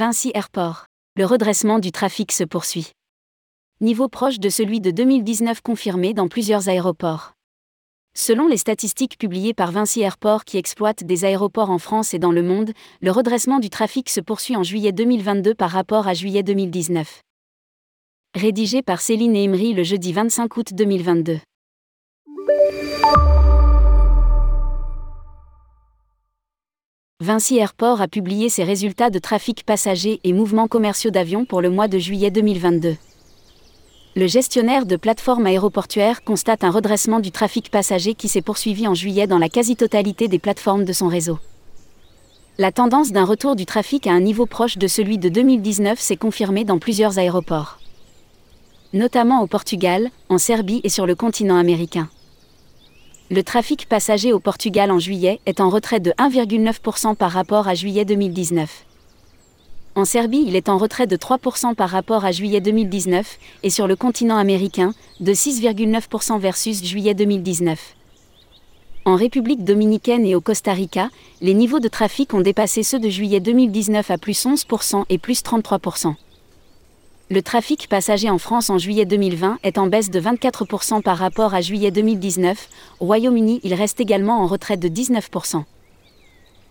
Vinci Airport. Le redressement du trafic se poursuit. Niveau proche de celui de 2019 confirmé dans plusieurs aéroports. Selon les statistiques publiées par Vinci Airport qui exploite des aéroports en France et dans le monde, le redressement du trafic se poursuit en juillet 2022 par rapport à juillet 2019. Rédigé par Céline et Emery le jeudi 25 août 2022. Vinci Airport a publié ses résultats de trafic passagers et mouvements commerciaux d'avions pour le mois de juillet 2022. Le gestionnaire de plateforme aéroportuaire constate un redressement du trafic passager qui s'est poursuivi en juillet dans la quasi-totalité des plateformes de son réseau. La tendance d'un retour du trafic à un niveau proche de celui de 2019 s'est confirmée dans plusieurs aéroports. Notamment au Portugal, en Serbie et sur le continent américain le trafic passager au Portugal en juillet est en retrait de 1,9% par rapport à juillet 2019. En Serbie, il est en retrait de 3% par rapport à juillet 2019, et sur le continent américain, de 6,9% versus juillet 2019. En République dominicaine et au Costa Rica, les niveaux de trafic ont dépassé ceux de juillet 2019 à plus 11% et plus 33% le trafic passager en France en juillet 2020 est en baisse de 24% par rapport à juillet 2019. Au Royaume-Uni, il reste également en retraite de 19%.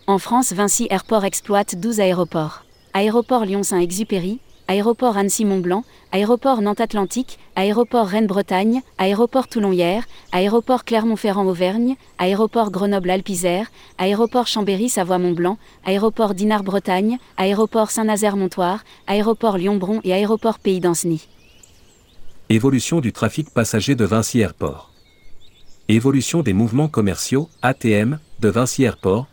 En France, Vinci Airport exploite 12 aéroports. Aéroport Lyon-Saint-Exupéry, Aéroport Annecy-Mont-Blanc, Aéroport Nantes-Atlantique, Aéroport Rennes-Bretagne, Aéroport Toulon-Hyères, Aéroport Clermont-Ferrand-Auvergne, Aéroport Grenoble-Alpes-Isère, Aéroport Chambéry-Savoie-Mont-Blanc, Aéroport Dinard-Bretagne, Aéroport Saint-Nazaire-Montoire, Aéroport Lyon-Bron et Aéroport Pays d'Anceny. Évolution du trafic passager de Vinci Airport. Évolution des mouvements commerciaux, ATM, de Vinci Airport,